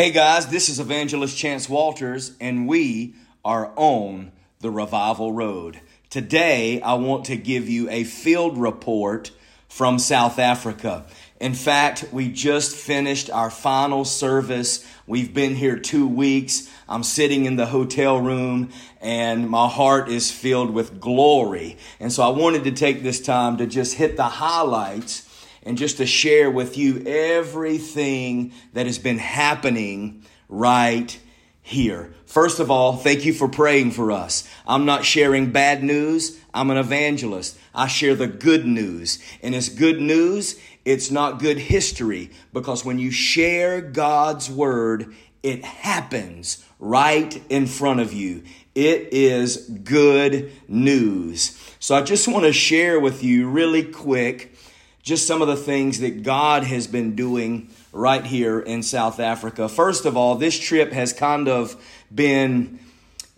Hey guys, this is Evangelist Chance Walters, and we are on the Revival Road. Today, I want to give you a field report from South Africa. In fact, we just finished our final service. We've been here two weeks. I'm sitting in the hotel room and my heart is filled with glory. And so I wanted to take this time to just hit the highlights and just to share with you everything that has been happening right here. First of all, thank you for praying for us. I'm not sharing bad news. I'm an evangelist. I share the good news. And it's good news. It's not good history because when you share God's word, it happens right in front of you. It is good news. So I just want to share with you really quick just some of the things that God has been doing right here in South Africa. First of all, this trip has kind of been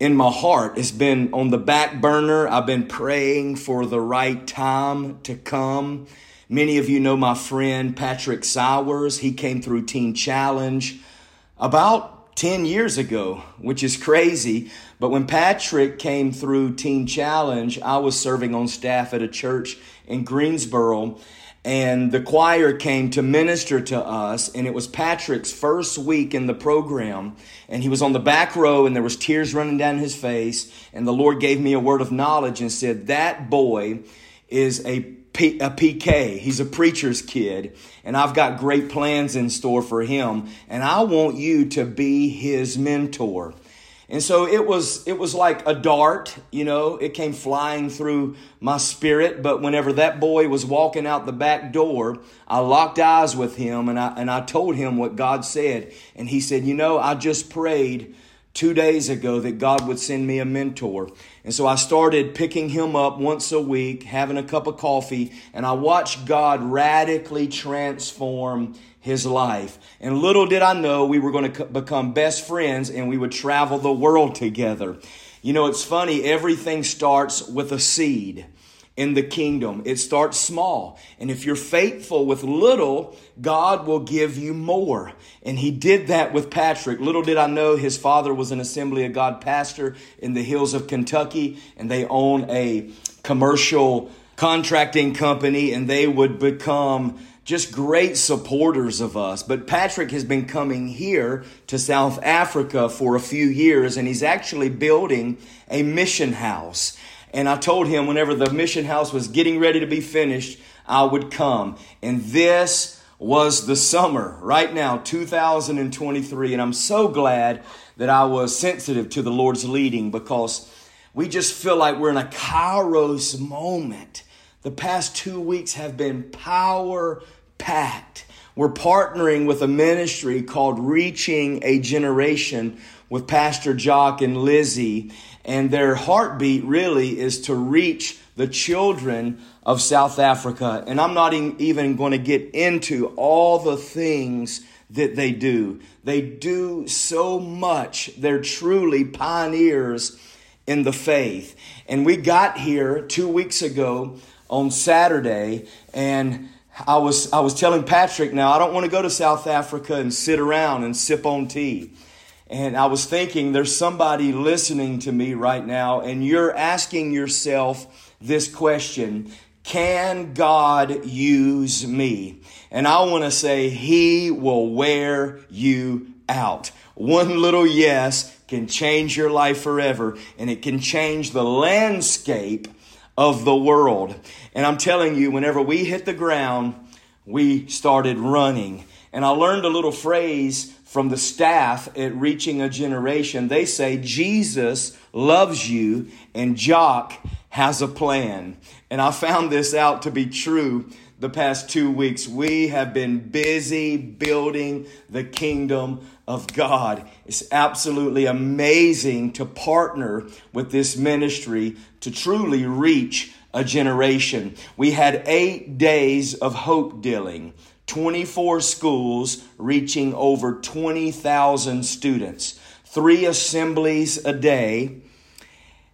in my heart. It's been on the back burner. I've been praying for the right time to come. Many of you know my friend Patrick Sowers. He came through Teen Challenge about 10 years ago, which is crazy. But when Patrick came through Teen Challenge, I was serving on staff at a church in Greensboro and the choir came to minister to us and it was patrick's first week in the program and he was on the back row and there was tears running down his face and the lord gave me a word of knowledge and said that boy is a, P- a pk he's a preacher's kid and i've got great plans in store for him and i want you to be his mentor and so it was it was like a dart, you know, it came flying through my spirit, but whenever that boy was walking out the back door, I locked eyes with him and I and I told him what God said. And he said, "You know, I just prayed 2 days ago that God would send me a mentor." And so I started picking him up once a week, having a cup of coffee, and I watched God radically transform his life. And little did I know we were going to become best friends and we would travel the world together. You know, it's funny, everything starts with a seed in the kingdom. It starts small. And if you're faithful with little, God will give you more. And he did that with Patrick. Little did I know his father was an Assembly of God pastor in the hills of Kentucky, and they own a commercial contracting company, and they would become just great supporters of us. But Patrick has been coming here to South Africa for a few years, and he's actually building a mission house. And I told him whenever the mission house was getting ready to be finished, I would come. And this was the summer, right now, 2023. And I'm so glad that I was sensitive to the Lord's leading because we just feel like we're in a kairos moment. The past two weeks have been power packed. We're partnering with a ministry called Reaching a Generation with Pastor Jock and Lizzie. And their heartbeat really is to reach the children of South Africa. And I'm not even going to get into all the things that they do. They do so much. They're truly pioneers in the faith. And we got here two weeks ago on Saturday, and I was, I was telling Patrick now, I don't want to go to South Africa and sit around and sip on tea. And I was thinking, there's somebody listening to me right now, and you're asking yourself this question Can God use me? And I want to say, He will wear you out. One little yes can change your life forever, and it can change the landscape of the world. And I'm telling you, whenever we hit the ground, we started running. And I learned a little phrase from the staff at Reaching a Generation. They say, Jesus loves you and Jock has a plan. And I found this out to be true the past two weeks. We have been busy building the kingdom of God. It's absolutely amazing to partner with this ministry to truly reach a generation. We had eight days of hope dealing, 24 schools reaching over 20,000 students, three assemblies a day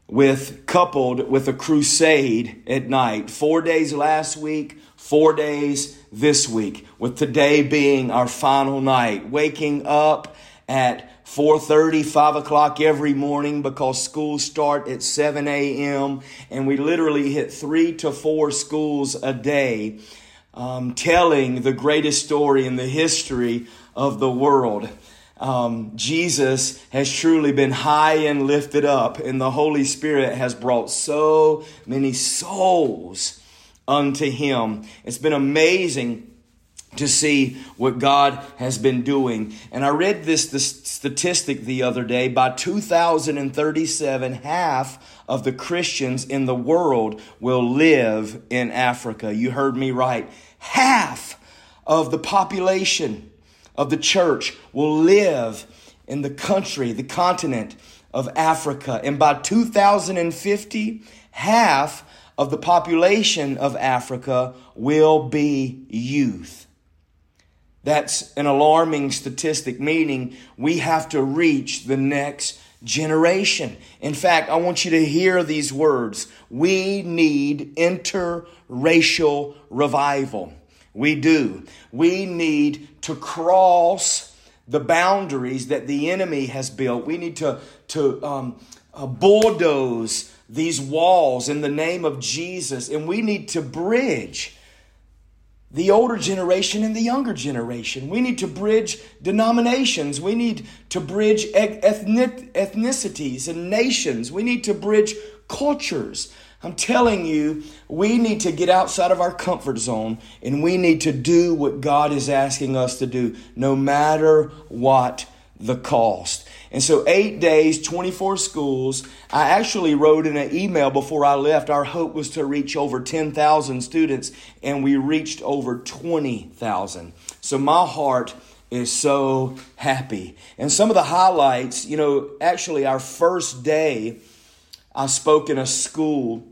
with coupled with a crusade at night. Four days last week, four days this week, with today being our final night. Waking up at 4.30 5 o'clock every morning because schools start at 7 a.m and we literally hit three to four schools a day um, telling the greatest story in the history of the world um, Jesus has truly been high and lifted up, and the Holy Spirit has brought so many souls unto Him. It's been amazing to see what God has been doing. And I read this, this statistic the other day by 2037, half of the Christians in the world will live in Africa. You heard me right. Half of the population of the church will live in the country, the continent of Africa. And by 2050, half of the population of Africa will be youth. That's an alarming statistic, meaning we have to reach the next generation. In fact, I want you to hear these words. We need interracial revival. We do. We need to cross the boundaries that the enemy has built. We need to, to um, uh, bulldoze these walls in the name of Jesus, and we need to bridge the older generation and the younger generation. We need to bridge denominations. We need to bridge ethnic, ethnicities and nations. We need to bridge cultures. I'm telling you, we need to get outside of our comfort zone and we need to do what God is asking us to do, no matter what the cost. And so, eight days, 24 schools. I actually wrote in an email before I left. Our hope was to reach over 10,000 students, and we reached over 20,000. So, my heart is so happy. And some of the highlights, you know, actually, our first day, I spoke in a school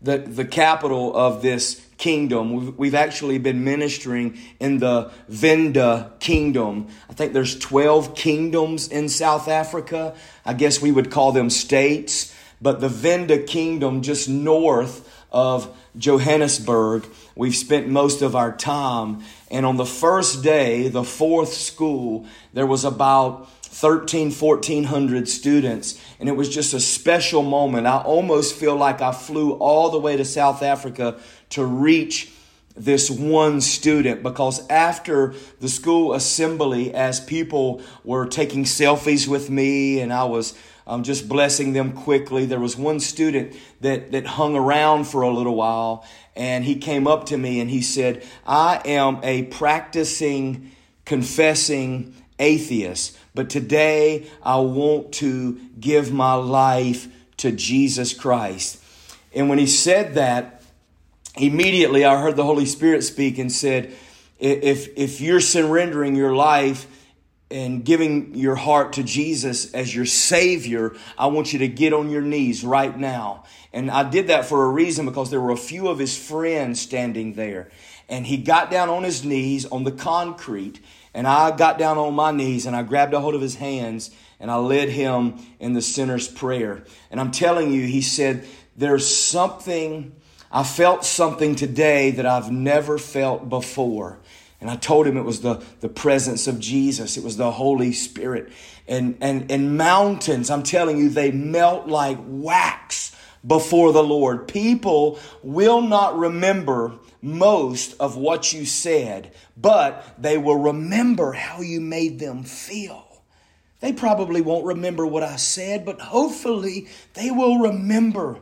the, the capital of this kingdom. We've, we've actually been ministering in the Venda kingdom. I think there's 12 kingdoms in South Africa. I guess we would call them states. But the Venda kingdom just north of Johannesburg, we've spent most of our time. And on the first day, the fourth school, there was about 13, 1400 students. And it was just a special moment. I almost feel like I flew all the way to South Africa to reach this one student because after the school assembly, as people were taking selfies with me and I was um, just blessing them quickly, there was one student that, that hung around for a little while and he came up to me and he said, I am a practicing, confessing atheist. But today I want to give my life to Jesus Christ. And when he said that, immediately I heard the Holy Spirit speak and said, if, if you're surrendering your life and giving your heart to Jesus as your Savior, I want you to get on your knees right now. And I did that for a reason because there were a few of his friends standing there. And he got down on his knees on the concrete and I got down on my knees and I grabbed a hold of his hands and I led him in the sinner's prayer. And I'm telling you, he said, There's something, I felt something today that I've never felt before. And I told him it was the, the presence of Jesus. It was the Holy Spirit. And, and, and mountains, I'm telling you, they melt like wax before the Lord. People will not remember most of what you said, but they will remember how you made them feel. They probably won't remember what I said, but hopefully they will remember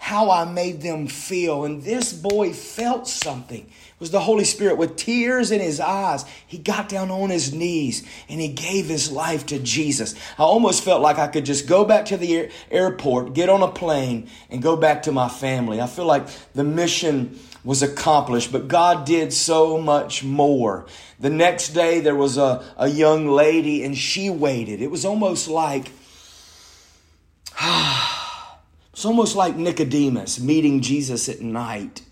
how I made them feel. And this boy felt something. It was the Holy Spirit with tears in his eyes. He got down on his knees and he gave his life to Jesus. I almost felt like I could just go back to the airport, get on a plane, and go back to my family. I feel like the mission was accomplished, but God did so much more. The next day, there was a, a young lady and she waited. It was almost like, ah, it's almost like Nicodemus meeting Jesus at night.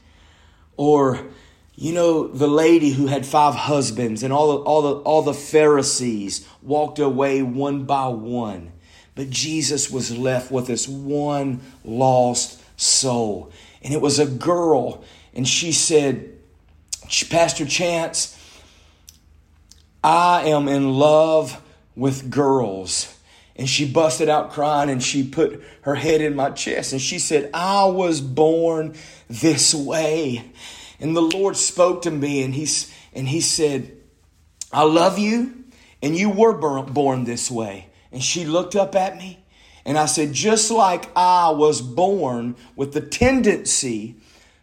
Or, you know, the lady who had five husbands and all the, all the, all the Pharisees walked away one by one. But Jesus was left with this one lost soul. And it was a girl and she said, Pastor Chance, I am in love with girls. And she busted out crying and she put her head in my chest and she said, I was born this way. And the Lord spoke to me and, he's, and he said, I love you and you were born this way. And she looked up at me and I said, just like I was born with the tendency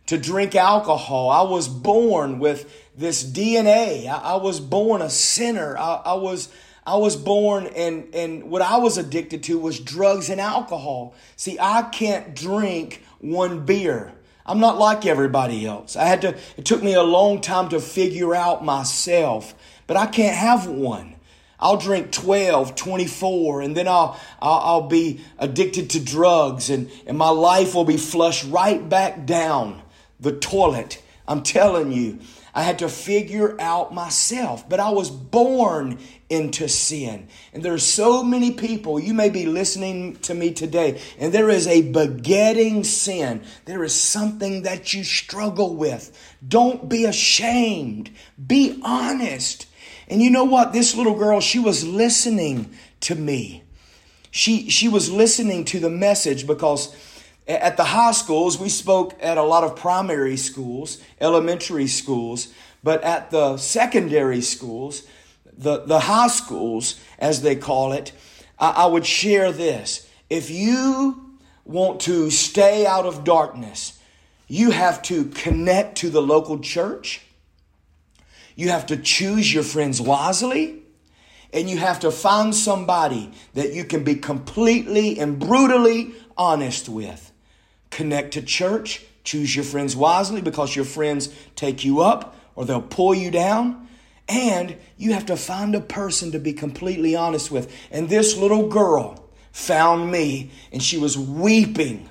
to drink alcohol, I was born with this DNA. I, I was born a sinner. I, I was I was born and and what I was addicted to was drugs and alcohol. See, I can't drink one beer. I'm not like everybody else. I had to it took me a long time to figure out myself, but I can't have one. I'll drink 12, 24, and then I'll, I'll, I'll, be addicted to drugs, and, and my life will be flushed right back down the toilet. I'm telling you, I had to figure out myself, but I was born into sin. And there are so many people, you may be listening to me today, and there is a begetting sin. There is something that you struggle with. Don't be ashamed, be honest. And you know what? This little girl, she was listening to me. She, she was listening to the message because at the high schools, we spoke at a lot of primary schools, elementary schools, but at the secondary schools, the, the high schools, as they call it, I, I would share this. If you want to stay out of darkness, you have to connect to the local church you have to choose your friends wisely. And you have to find somebody that you can be completely and brutally honest with. Connect to church. Choose your friends wisely because your friends take you up or they'll pull you down. And you have to find a person to be completely honest with. And this little girl found me and she was weeping.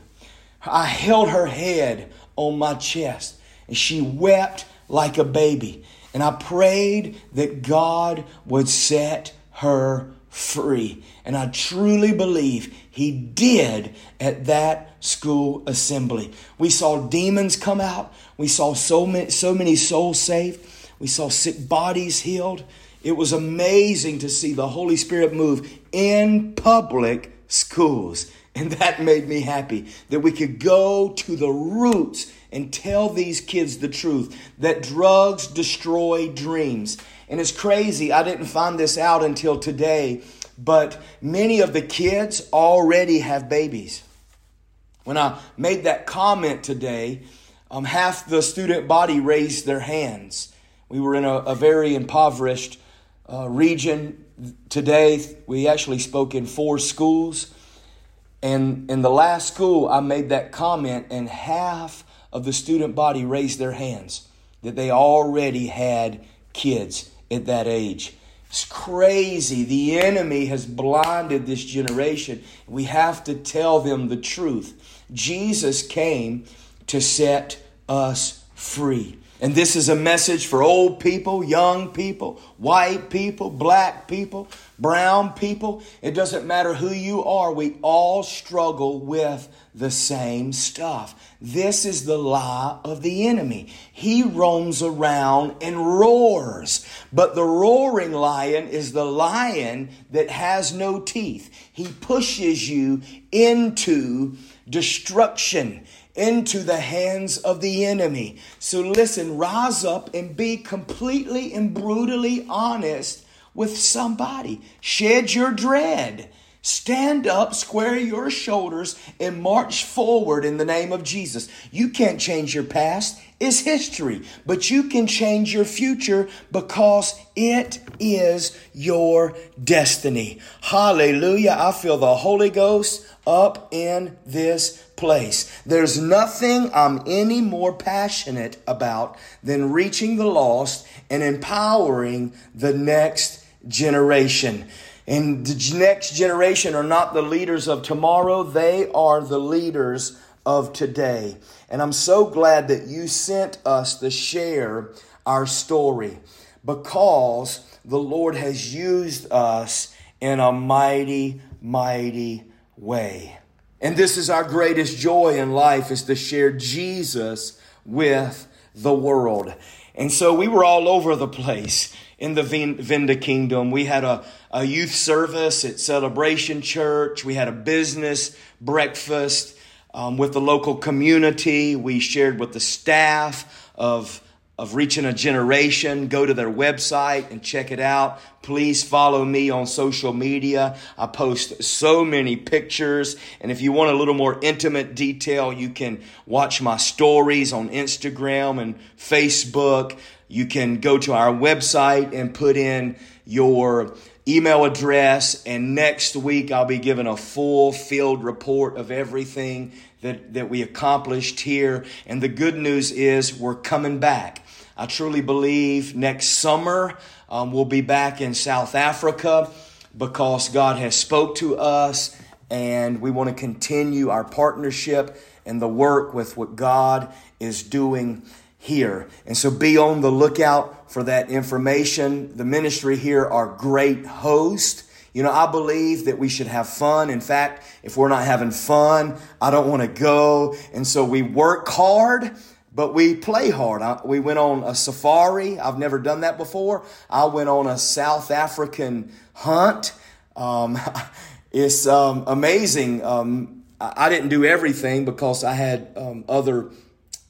I held her head on my chest and she wept like a baby. And I prayed that God would set her free. And I truly believe He did at that school assembly. We saw demons come out. We saw so many, so many souls saved. We saw sick bodies healed. It was amazing to see the Holy Spirit move in public schools. And that made me happy that we could go to the roots and tell these kids the truth that drugs destroy dreams. And it's crazy, I didn't find this out until today, but many of the kids already have babies. When I made that comment today, um, half the student body raised their hands. We were in a, a very impoverished uh, region today. We actually spoke in four schools. And in the last school, I made that comment, and half of the student body raised their hands that they already had kids at that age. It's crazy. The enemy has blinded this generation. We have to tell them the truth. Jesus came to set us free. And this is a message for old people, young people, white people, black people, brown people. It doesn't matter who you are, we all struggle with the same stuff. This is the lie of the enemy. He roams around and roars, but the roaring lion is the lion that has no teeth. He pushes you into destruction into the hands of the enemy. So listen, rise up and be completely and brutally honest with somebody. Shed your dread. Stand up, square your shoulders, and march forward in the name of Jesus. You can't change your past, it's history, but you can change your future because it is your destiny. Hallelujah. I feel the Holy Ghost up in this place. There's nothing I'm any more passionate about than reaching the lost and empowering the next generation. And the next generation are not the leaders of tomorrow, they are the leaders of today. And I'm so glad that you sent us to share our story because the Lord has used us in a mighty, mighty way. And this is our greatest joy in life is to share Jesus with the world. And so we were all over the place in the Venda Kingdom. We had a, a youth service at Celebration Church. We had a business breakfast um, with the local community. We shared with the staff of of reaching a generation, go to their website and check it out. Please follow me on social media. I post so many pictures. And if you want a little more intimate detail, you can watch my stories on Instagram and Facebook. You can go to our website and put in your email address. And next week, I'll be giving a full field report of everything that, that we accomplished here. And the good news is we're coming back. I truly believe next summer um, we'll be back in South Africa because God has spoke to us and we want to continue our partnership and the work with what God is doing here. And so be on the lookout for that information. The ministry here are great hosts. You know, I believe that we should have fun. In fact, if we're not having fun, I don't want to go. And so we work hard but we play hard. I, we went on a safari. I've never done that before. I went on a South African hunt. Um, it's um, amazing. Um, I, I, didn't do everything because I had um, other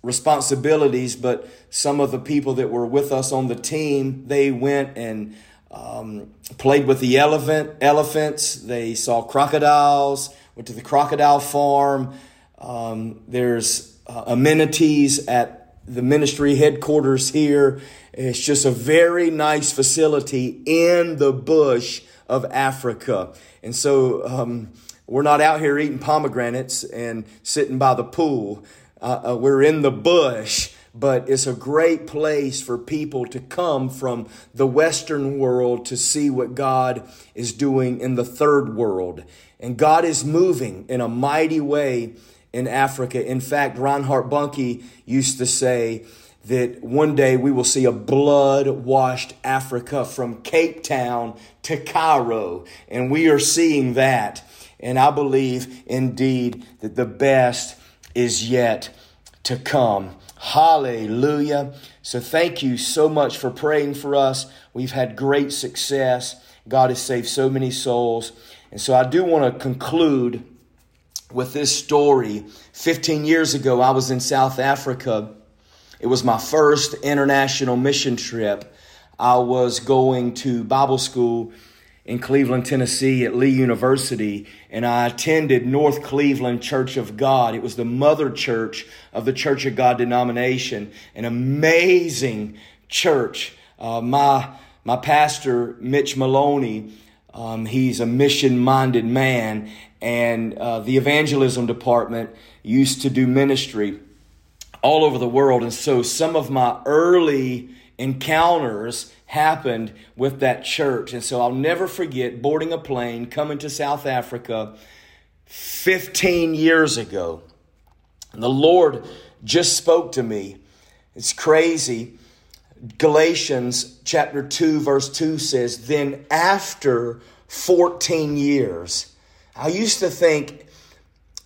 responsibilities, but some of the people that were with us on the team, they went and um, played with the elephant elephants. They saw crocodiles. Went to the crocodile farm. Um, there's uh, amenities at the ministry headquarters here. It's just a very nice facility in the bush of Africa. And so um, we're not out here eating pomegranates and sitting by the pool. Uh, uh, we're in the bush, but it's a great place for people to come from the Western world to see what God is doing in the third world. And God is moving in a mighty way in Africa. In fact, Reinhard Bonnke used to say that one day we will see a blood washed Africa from Cape Town to Cairo. And we are seeing that. And I believe indeed that the best is yet to come. Hallelujah. So thank you so much for praying for us. We've had great success. God has saved so many souls. And so I do want to conclude with this story. 15 years ago, I was in South Africa. It was my first international mission trip. I was going to Bible school in Cleveland, Tennessee at Lee University, and I attended North Cleveland Church of God. It was the mother church of the Church of God denomination, an amazing church. Uh, my, my pastor, Mitch Maloney, um, he's a mission minded man, and uh, the evangelism department used to do ministry all over the world. And so some of my early encounters happened with that church. And so I'll never forget boarding a plane, coming to South Africa 15 years ago. And the Lord just spoke to me. It's crazy. Galatians chapter 2, verse 2 says, Then after 14 years, I used to think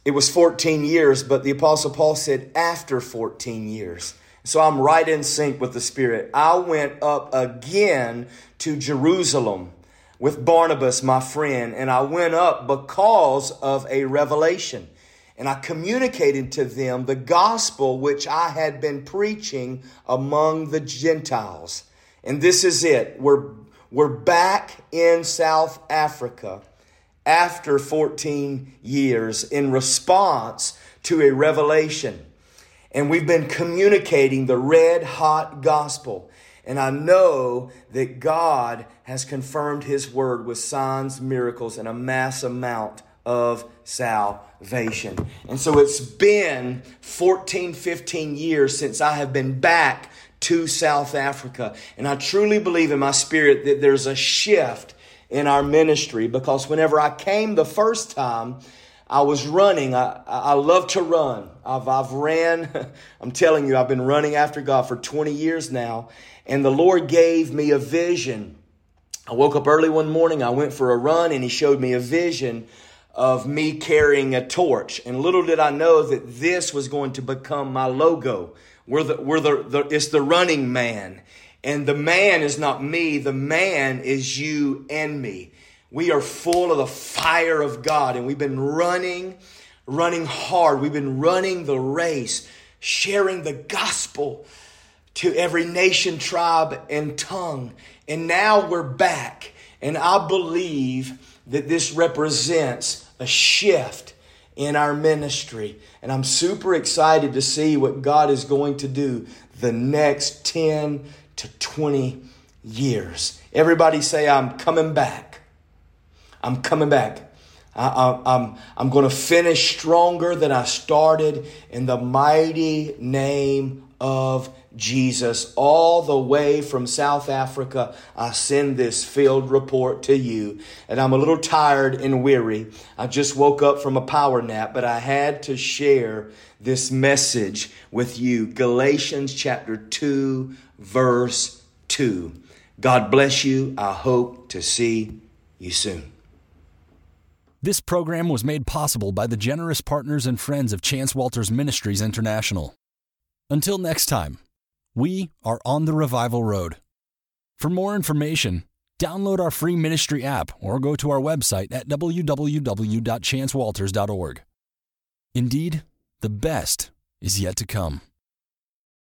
it was 14 years, but the Apostle Paul said after 14 years. So I'm right in sync with the Spirit. I went up again to Jerusalem with Barnabas, my friend, and I went up because of a revelation. And I communicated to them the gospel which I had been preaching among the Gentiles. And this is it. We're, we're back in South Africa after 14 years in response to a revelation. And we've been communicating the red hot gospel. And I know that God has confirmed His word with signs, miracles, and a mass amount of salvation. And so it's been 14, 15 years since I have been back to South Africa. And I truly believe in my spirit that there's a shift in our ministry because whenever I came the first time, I was running. I, I love to run. I've, I've ran, I'm telling you, I've been running after God for 20 years now. And the Lord gave me a vision. I woke up early one morning, I went for a run, and He showed me a vision of me carrying a torch. And little did I know that this was going to become my logo We're the, we're the, the, it's the running man. And the man is not me, the man is you and me. We are full of the fire of God, and we've been running, running hard. We've been running the race, sharing the gospel to every nation, tribe, and tongue. And now we're back. And I believe that this represents a shift in our ministry. And I'm super excited to see what God is going to do the next 10 to 20 years. Everybody say, I'm coming back. I'm coming back. I, am I'm, I'm going to finish stronger than I started in the mighty name of Jesus. All the way from South Africa, I send this field report to you. And I'm a little tired and weary. I just woke up from a power nap, but I had to share this message with you. Galatians chapter 2, verse 2. God bless you. I hope to see you soon. This program was made possible by the generous partners and friends of Chance Walters Ministries International. Until next time, we are on the revival road. For more information, download our free ministry app or go to our website at www.chancewalters.org. Indeed, the best is yet to come.